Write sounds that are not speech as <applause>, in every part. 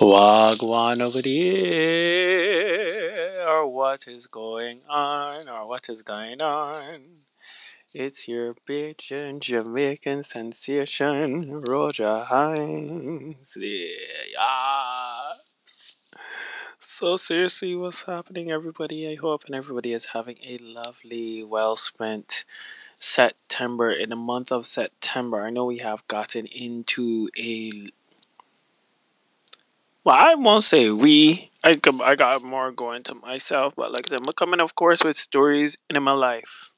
Wagwan over there, or what is going on, or what is going on? It's your Bajan Jamaican sensation, Rojah Hindz. Yeah. So seriously, what's happening, everybody? I hope and everybody is having a lovely, well spent September. In the month of September, I know we have gotten into a well, I won't say we. I I got more going to myself, but like I said, I'm coming, of course, with stories in my life.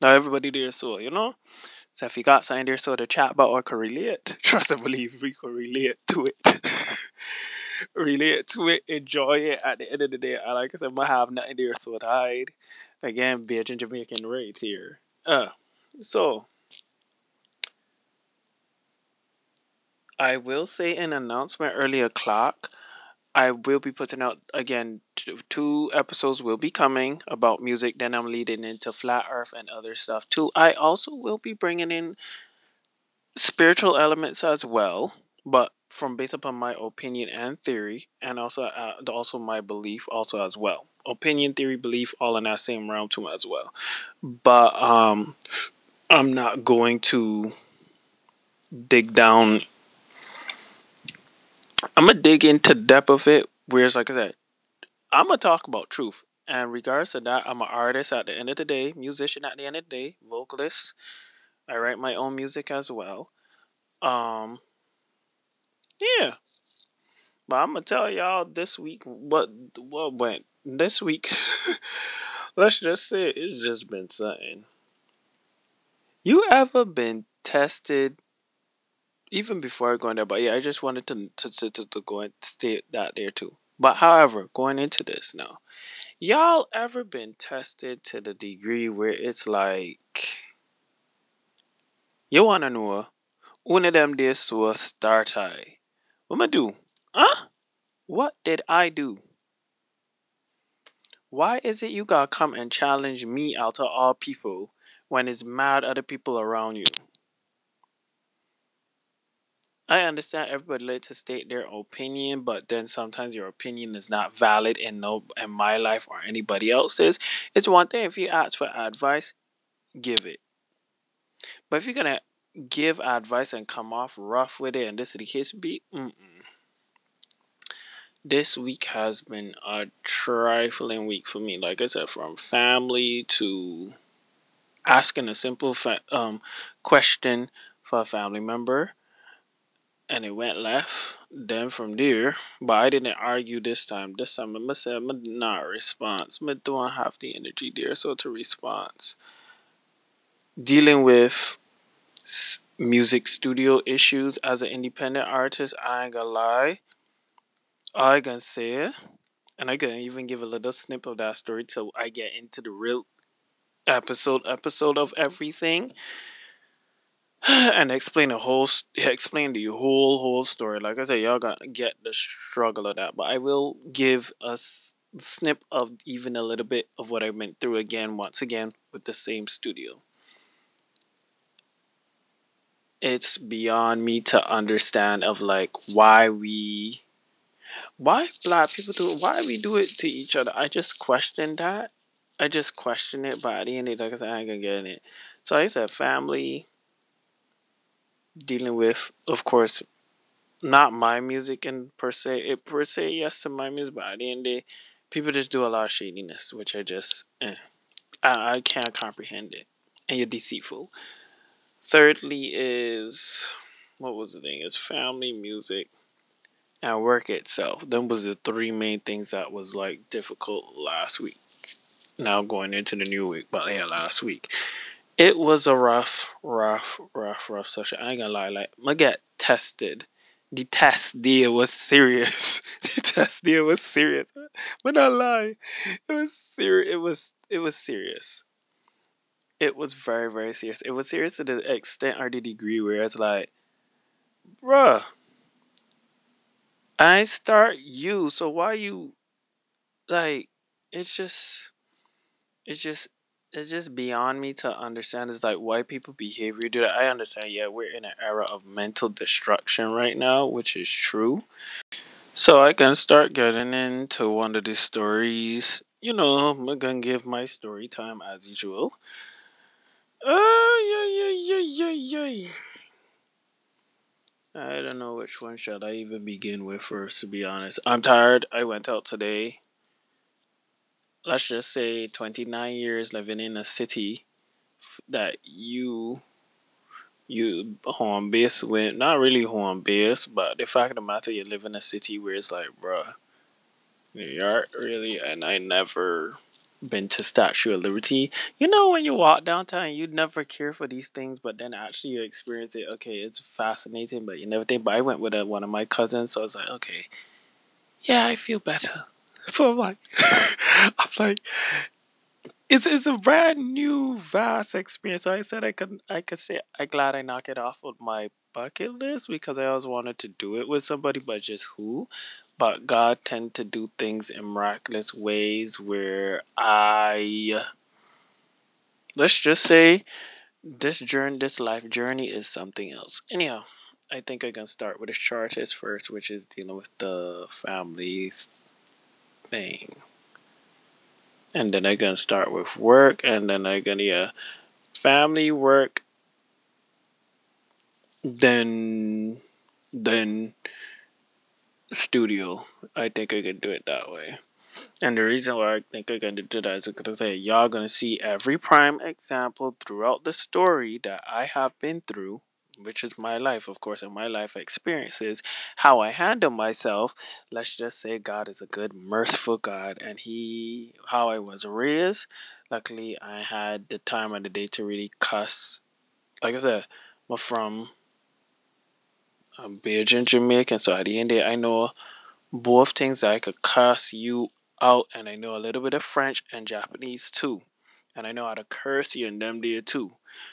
Now everybody there, so you know. So if you got something there, so to chat about or can relate, <laughs> trust and believe we can relate to it. <laughs> relate to it, enjoy it. At the end of the day, I like I said, I have nothing there, so to hide. Again, Bajan Jamaican right here. Uh, so I will say an announcement early o'clock. I will be putting out again t- two episodes will be coming about music. Then I'm leading into flat Earth and other stuff too. I also will be bringing in spiritual elements as well, but from based upon my opinion and theory, and also uh, also my belief also as well. Opinion, theory, belief, all in that same realm too as well. But um, I'm not going to dig down I'm gonna dig into depth of it. Whereas, like I said, I'm gonna talk about truth. And regards to that, I'm an artist at the end of the day, musician at the end of the day, vocalist. I write my own music as well. Um, yeah. But I'm gonna tell y'all this week what what went this week. <laughs> let's just say it's just been something. You ever been tested even before I go in there, but yeah, I just wanted to to, to, to, go and state that there too. But however, going into this now, y'all ever been tested to the degree where it's like you wanna know one of them days was start I. What am I do? Huh? What did I do? Why is it you gotta come and challenge me out of all people when it's mad other people around you? I understand everybody likes to state their opinion, but then sometimes your opinion is not valid in no in my life or anybody else's. It's one thing if you ask for advice, give it. But if you're gonna give advice and come off rough with it, and this is the case be, mm-mm. this week has been a trifling week for me. Like I said, from family to asking a simple fa- um question for a family member and it went left. Then from there, but I didn't argue this time. This time I said I'm not response. I don't have the energy there, so to response. Dealing with music studio issues as an independent artist, I ain't gonna lie. I can say, and I can even give a little snip of that story till I get into the real episode episode of everything. <sighs> and explain the whole explain the whole whole story. Like I said, y'all got get the struggle of that. But I will give a snip of even a little bit of what I went through again, once again with the same studio. It's beyond me to understand of like why we why black people do it, why we do it to each other. I just question that. I just question it, but at the end of it, like I said, I ain't gonna get it. So I said family, dealing with, of course, not my music and per se. It per se yes to my music, but at the end of the day, people just do a lot of shadiness, which I just eh, I, I can't comprehend it, and you're deceitful. Thirdly, is what was the thing? Is family, music, and work itself. Them was the three main things that was like difficult last week. Now going into the new week, but yeah, last week it was a rough, rough, rough, rough session. I ain't gonna lie, like I get tested. The test deal was serious. <laughs> the test deal was serious. But not lie. It was serious it was it was serious. It was very, very serious. It was serious to the extent or the degree where it's like, bruh, I start you, so why you like it's just it's just it's just beyond me to understand is like why people behavior do that. I understand, yeah, we're in an era of mental destruction right now, which is true. So I can start getting into one of the stories. You know, I'm gonna give my story time as usual. Uh, yeah, yeah, yeah, yeah, yeah. I don't know which one should I even begin with first. To be honest, I'm tired. I went out today. Let's just say 29 years living in a city that you you home base with not really home base, but the fact of the matter you live in a city where it's like, bruh, New York, really, and I never been to Statue of Liberty. You know, when you walk downtown, you'd never care for these things, but then actually you experience it. Okay, it's fascinating, but you never think. But I went with a, one of my cousins, so I was like, okay, yeah, I feel better. <laughs> So I'm like, <laughs> I'm like, it's it's a brand new vast experience. So I said I could I could say I'm glad I knock it off of my bucket list because I always wanted to do it with somebody, but just who. But God tend to do things in miraculous ways where I let's just say this journey this life journey is something else. Anyhow, I think I can start with the shortest first, which is dealing with the family thing. And then I can start with work and then I can yeah family work then then studio. I think I can do it that way. And the reason why I think I'm gonna do that is because I say y'all gonna see every prime example throughout the story that I have been through, which is my life, of course, and my life experiences, how I handle myself. Let's just say God is a good, merciful God, and He, how I was raised. Luckily, I had the time of the day to really cuss. Like I said, I'm from um, I'm Bajan Jamaican, so at the end of I know both things that I could cuss you out, and I know a little bit of French and Japanese too, and I know how to curse you and them there too.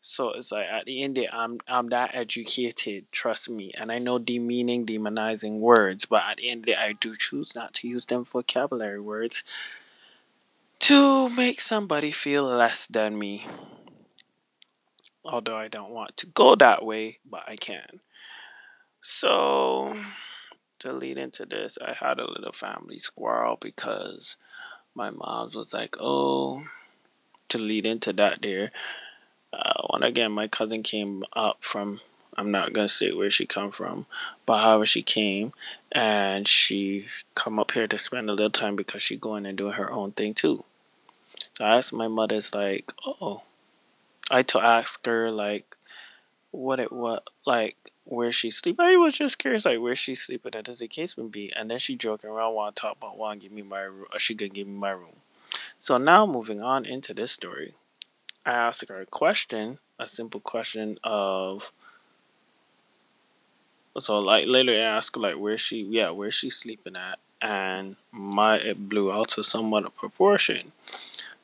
So it's like at the end, of it, I'm I'm that educated, trust me, and I know demeaning, demonizing words, but at the end of it, I do choose not to use them vocabulary words to make somebody feel less than me. Although I don't want to go that way, but I can. So to lead into this, I had a little family squirrel because my mom was like, "Oh." To lead into that, there, uh, when again my cousin came up from. I'm not gonna say where she come from, but however she came, and she come up here to spend a little time because she going and doing her own thing too. So I asked my mother's like, "Oh," I to ask her like, what it what like where she sleep. I was just curious like where she sleeping at as the case would be, and then she joking around want to talk about want give me my room. She gonna give me my room. So now moving on into this story, I asked her a question, a simple question of. So like later I asked like where she yeah where she sleeping at, and my it blew out to somewhat of proportion.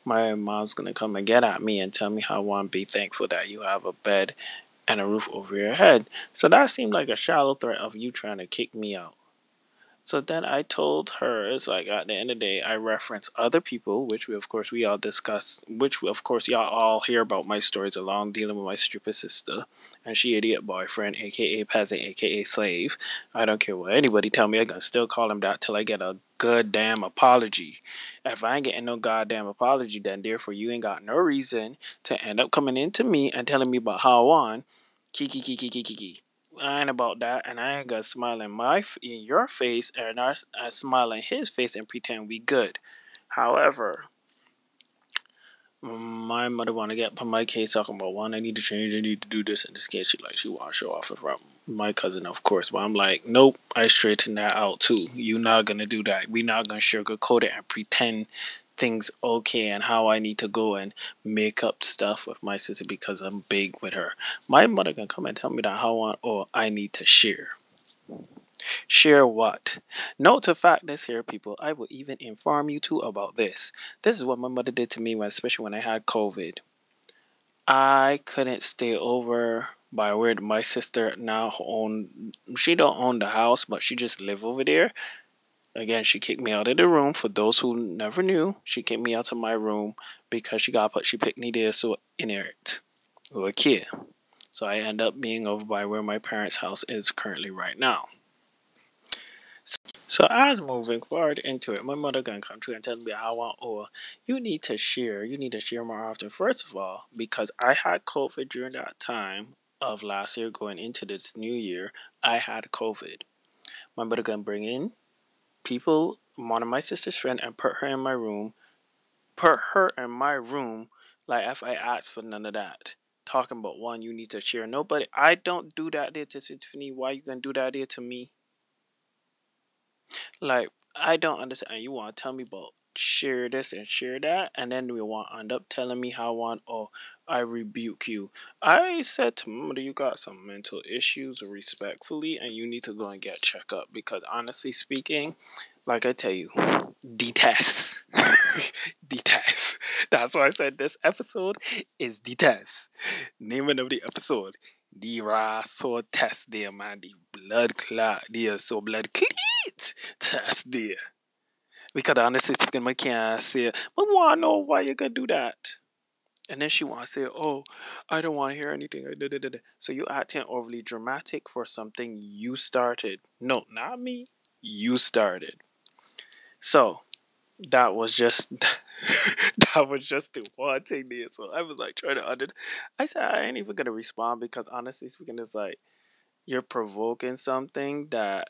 My mom's gonna come and get at me and tell me how to be thankful that you have a bed and a roof over your head. So that seemed like a shallow threat of you trying to kick me out. So then I told her, it's like at the end of the day, I reference other people, which we of course we all discuss, which of course y'all all hear about my stories along dealing with my stupid sister and she idiot boyfriend, aka peasant, aka slave. I don't care what anybody tell me, I gonna still call him that till I get a good damn apology. If I ain't getting no goddamn apology, then therefore you ain't got no reason to end up coming into me and telling me about how want. Kiki kiki kiki kiki. I ain't about that, and I ain't gonna smile in my in your face, and I, I smile in his face and pretend we good. However, my mother want to get put my case talking about one, I need to change, I need to do this, and this case she like she want to show off in front my cousin, of course. But I'm like, nope, I straighten that out too. You're not gonna do that. We're not gonna sugarcoat it and pretend things okay and how I need to go and make up stuff with my sister because I'm big with her. My mother can come and tell me that how I or I need to share. Share what? Note to fact this here, people. I will even inform you too about this. This is what my mother did to me when, especially when I had COVID. I couldn't stay over by where my sister now own. She don't own the house, but she just live over there. Again, she kicked me out of the room. For those who never knew, she kicked me out of my room because she got put. She picked me there so inert, or a kid. So I end up being over by where my parents' house is currently right now. So as moving forward into it, my mother gonna come to and tell me I want oh you need to share, you need to share more often. First of all, because I had COVID during that time of last year going into this new year, I had COVID. My mother gonna bring in people, one of my sister's friend, and put her in my room, put her in my room, like if I asked for none of that. Talking about one, you need to share. Nobody, I don't do that there to Tiffany. Why you gonna do that there to me? Like, I don't understand. You want to tell me about share this and share that, and then we want end up telling me how one oh I rebuke you. I said to mother, you got some mental issues respectfully, and you need to go and get checked up because honestly speaking, like I tell you, detest, <laughs> detest. That's why I said this episode is detest. Name of the episode. The raw so test there, man. The blood clot there, uh, so blood cleat test there. Because honestly speaking, my say, I want to know why you gonna do that. And then she want to say, oh, I don't want to hear anything. So you acting overly dramatic for something you started. No, not me. You started. So that was just <laughs> that was just the one thing there. So I was like trying to under. I said I ain't even gonna respond because honestly speaking, it's like you're provoking something that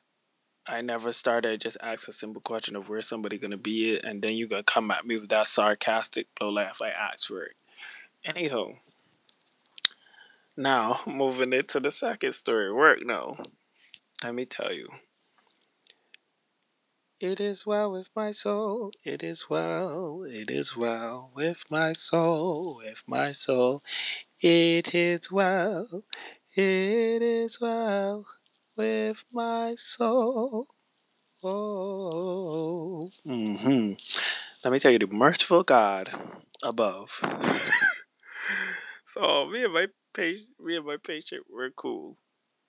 I never started. Just ask a simple question of where somebody gonna be, it, and then you gonna come at me with that sarcastic blow laugh I asked for it. Anyhow, now <laughs> moving into the second story. Work now. Let me tell you. It is well with my soul. It is well. It is well with my soul. With my soul. It is well. It is well with my soul. Oh. Mm-hmm. Let me tell you, the merciful God above. <laughs> so me and my patient, me and my patient, we're cool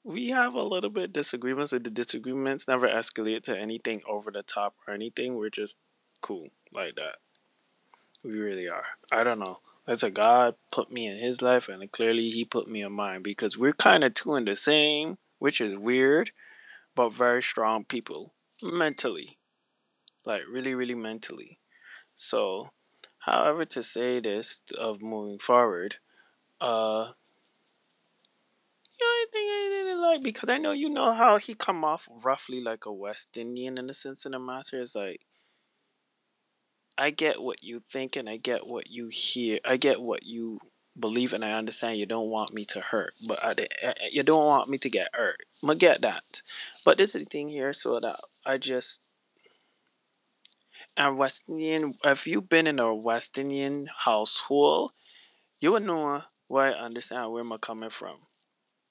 we have a little bit disagreements and the disagreements never escalate to anything over the top or anything we're just cool like that we really are i don't know that's a god put me in his life and clearly he put me in mine because we're kind of two in the same which is weird but very strong people mentally like really really mentally so however to say this of moving forward uh like because I know you know how he come off roughly like a West Indian in the sense of the matter is like I get what you think and I get what you hear. I get what you believe and I understand you don't want me to hurt, but I, eh, eh, you don't want me to get hurt. I get that, but this is the thing here, so that I just and West Indian. If you've been in a West Indian household, you would know where I understand where I'm coming from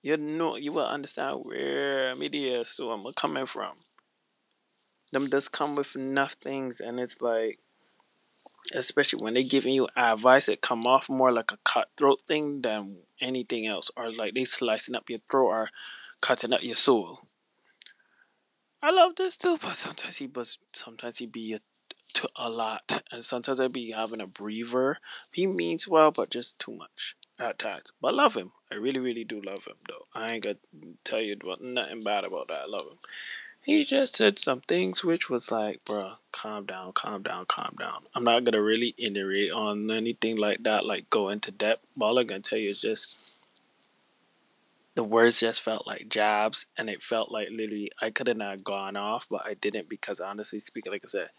you know you will understand where media so I'm coming from. Them just come with enough things and it's like especially when they giving you advice it come off more like a cutthroat thing than anything else. Or like they slicing up your throat or cutting up your soul. I love this too, but sometimes he but sometimes he be a, to a lot. And sometimes I be having a breather. He means well but just too much at times. But love him. I really, really do love him, though. I ain't gonna tell you about nothing bad about that. I love him. He just said some things which was like, bro, calm down, calm down, calm down. I'm not gonna really iterate on anything like that, like go into depth. All I'm gonna tell you is just the words just felt like jabs, and it felt like literally I could have not gone off, but I didn't because honestly speaking, like I said,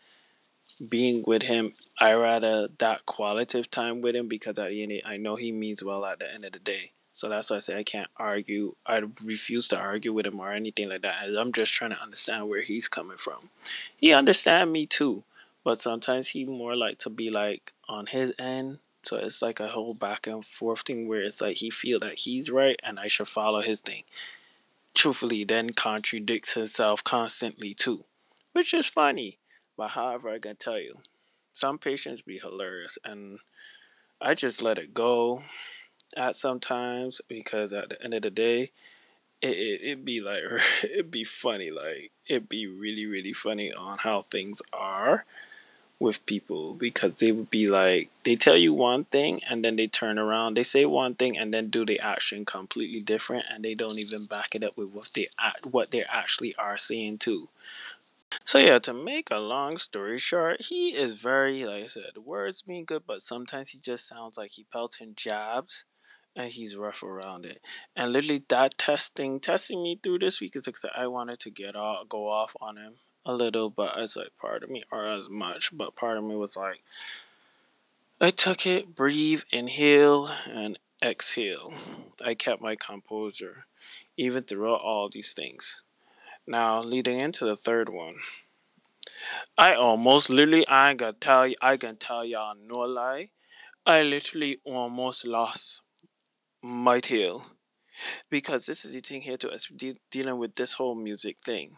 being with him, I rather that qualitative time with him because at the end, I know he means well at the end of the day. So that's why I say I can't argue. I refuse to argue with him or anything like that. I'm just trying to understand where he's coming from. He understand me too, but sometimes he more like to be like on his end. So it's like a whole back and forth thing where it's like he feel that he's right and I should follow his thing. Truthfully, then contradicts himself constantly too, which is funny but however, I can tell you, some patients be hilarious, and I just let it go at sometimes because at the end of the day, it it it be like <laughs> it be funny, like it be really really funny on how things are with people because they would be like they tell you one thing and then they turn around they say one thing and then do the action completely different and they don't even back it up with what they act what they actually are saying too. So yeah, to make a long story short, he is very like I said, words being good, but sometimes he just sounds like he pelting jabs and he's rough around it. And literally that testing testing me through this week is like I wanted to get off go off on him a little, but as like part of me or as much, but part of me was like I took it, breathe, inhale, and exhale. I kept my composure, even throughout all these things. Now, leading into the third one, I almost literally, I gonna tell you, I can tell y'all no lie. I literally almost lost my tail because this is the thing here to us de- dealing with this whole music thing.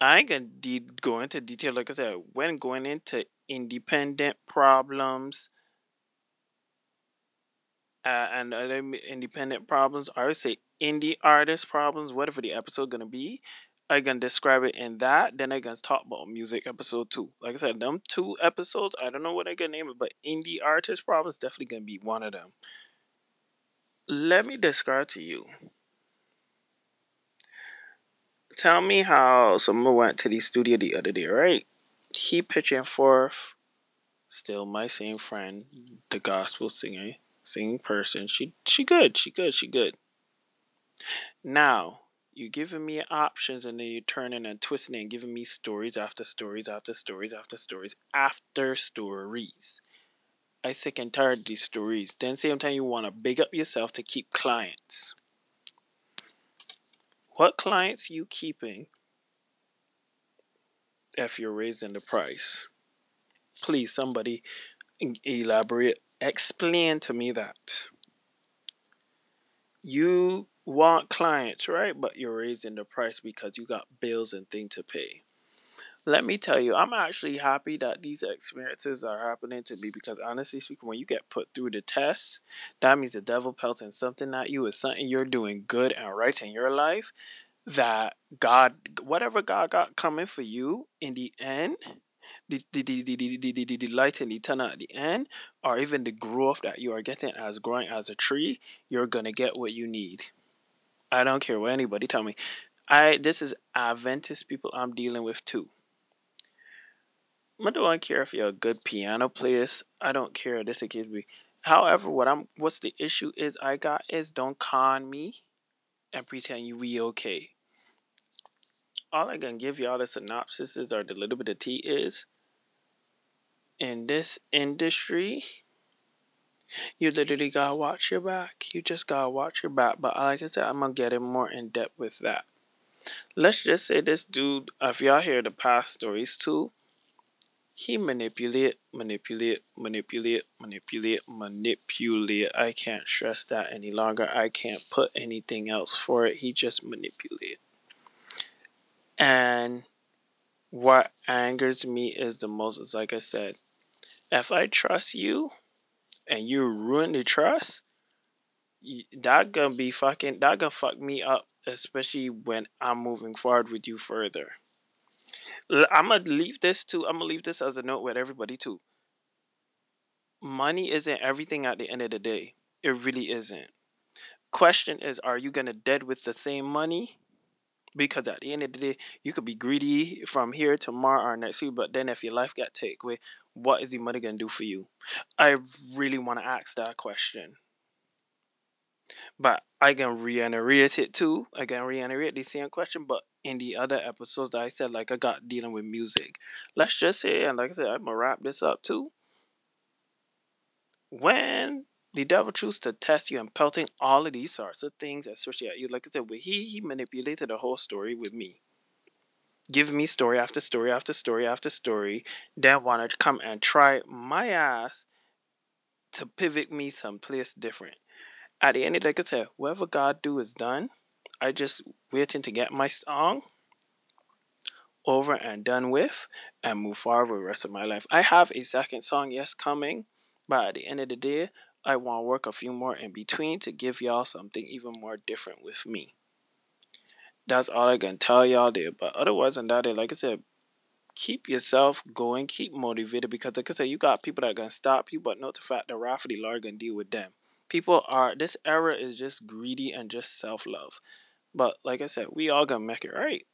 I ain't gonna go into detail, like I said, when going into independent problems uh, and other independent problems, I would say indie artist problems, whatever the episode gonna be. I can describe it in that. Then I can talk about music episode two. Like I said, them two episodes, I don't know what I can name it, but indie artist problems definitely gonna be one of them. Let me describe to you. Tell me how someone went to the studio the other day, right? He pitching forth, still my same friend, the gospel singer, singing person. She she good, she good, she good. Now you giving me options and then you're turning and twisting and giving me stories after stories after stories after stories after stories. I sick and tired of these stories. Then same time you want to big up yourself to keep clients. What clients you keeping if you're raising the price? Please, somebody elaborate. Explain to me that. You want clients, right? But you're raising the price because you got bills and thing to pay. Let me tell you, I'm actually happy that these experiences are happening to me because honestly speaking, when you get put through the test, that means the devil pelting something at you is something you're doing good and right in your life that God, whatever God got coming for you in the end, the, the, the, the, the, the, the light and the eternal at the end, or even the growth that you are getting as growing as a tree, you're going to get what you need. I don't care what anybody tell me. I this is Adventist people I'm dealing with too. I don't care if you're a good piano player. I don't care. This against me. However, what I'm what's the issue is I got is don't con me and pretend you be okay. All I can give y'all the synopsis is or the little bit of tea is in this industry you literally gotta watch your back. You just gotta watch your back. But like I said, I'm gonna get in more in depth with that. Let's just say this dude, if y'all hear the past stories too, he manipulate, manipulate, manipulate, manipulate, manipulate. I can't stress that any longer. I can't put anything else for it. He just manipulate. And what angers me is the most is like I said, if I trust you and you ruin the trust, that gonna be fucking that gonna fuck me up, especially when I'm moving forward with you further. I'm gonna leave this too. I'm gonna leave this as a note with everybody too. Money isn't everything at the end of the day. It really isn't. Question is, are you gonna dead with the same money? Because at the end of the day, you could be greedy from here tomorrow or next week, but then if your life got taken away, what is the money gonna do for you? I really want to ask that question. But I can reiterate it too. I can reiterate the same question, but in the other episodes that I said, like I got dealing with music. Let's just say, and like I said, I'm gonna wrap this up too. When the devil chooses to test you and pelting all of these sorts of things, especially at you, like I said, with he he manipulated the whole story with me. Give me story after story after story after story, then want to come and try my ass to pivot me someplace different at the end of the day, like I said, whatever God do is done. I just waiting to get my song over and done with and move forward with the rest of my life. I have a second song, yes, coming, but at the end of the day, I want to work a few more in between to give y'all something even more different with me. That's all I can tell y'all there. But otherwise than that, like I said, keep yourself going, keep motivated because like I said, you got people that can stop you, but not the fact that Rafferty Lord can deal with them people are this era is just greedy and just self love. But like I said, we all gonna make it right.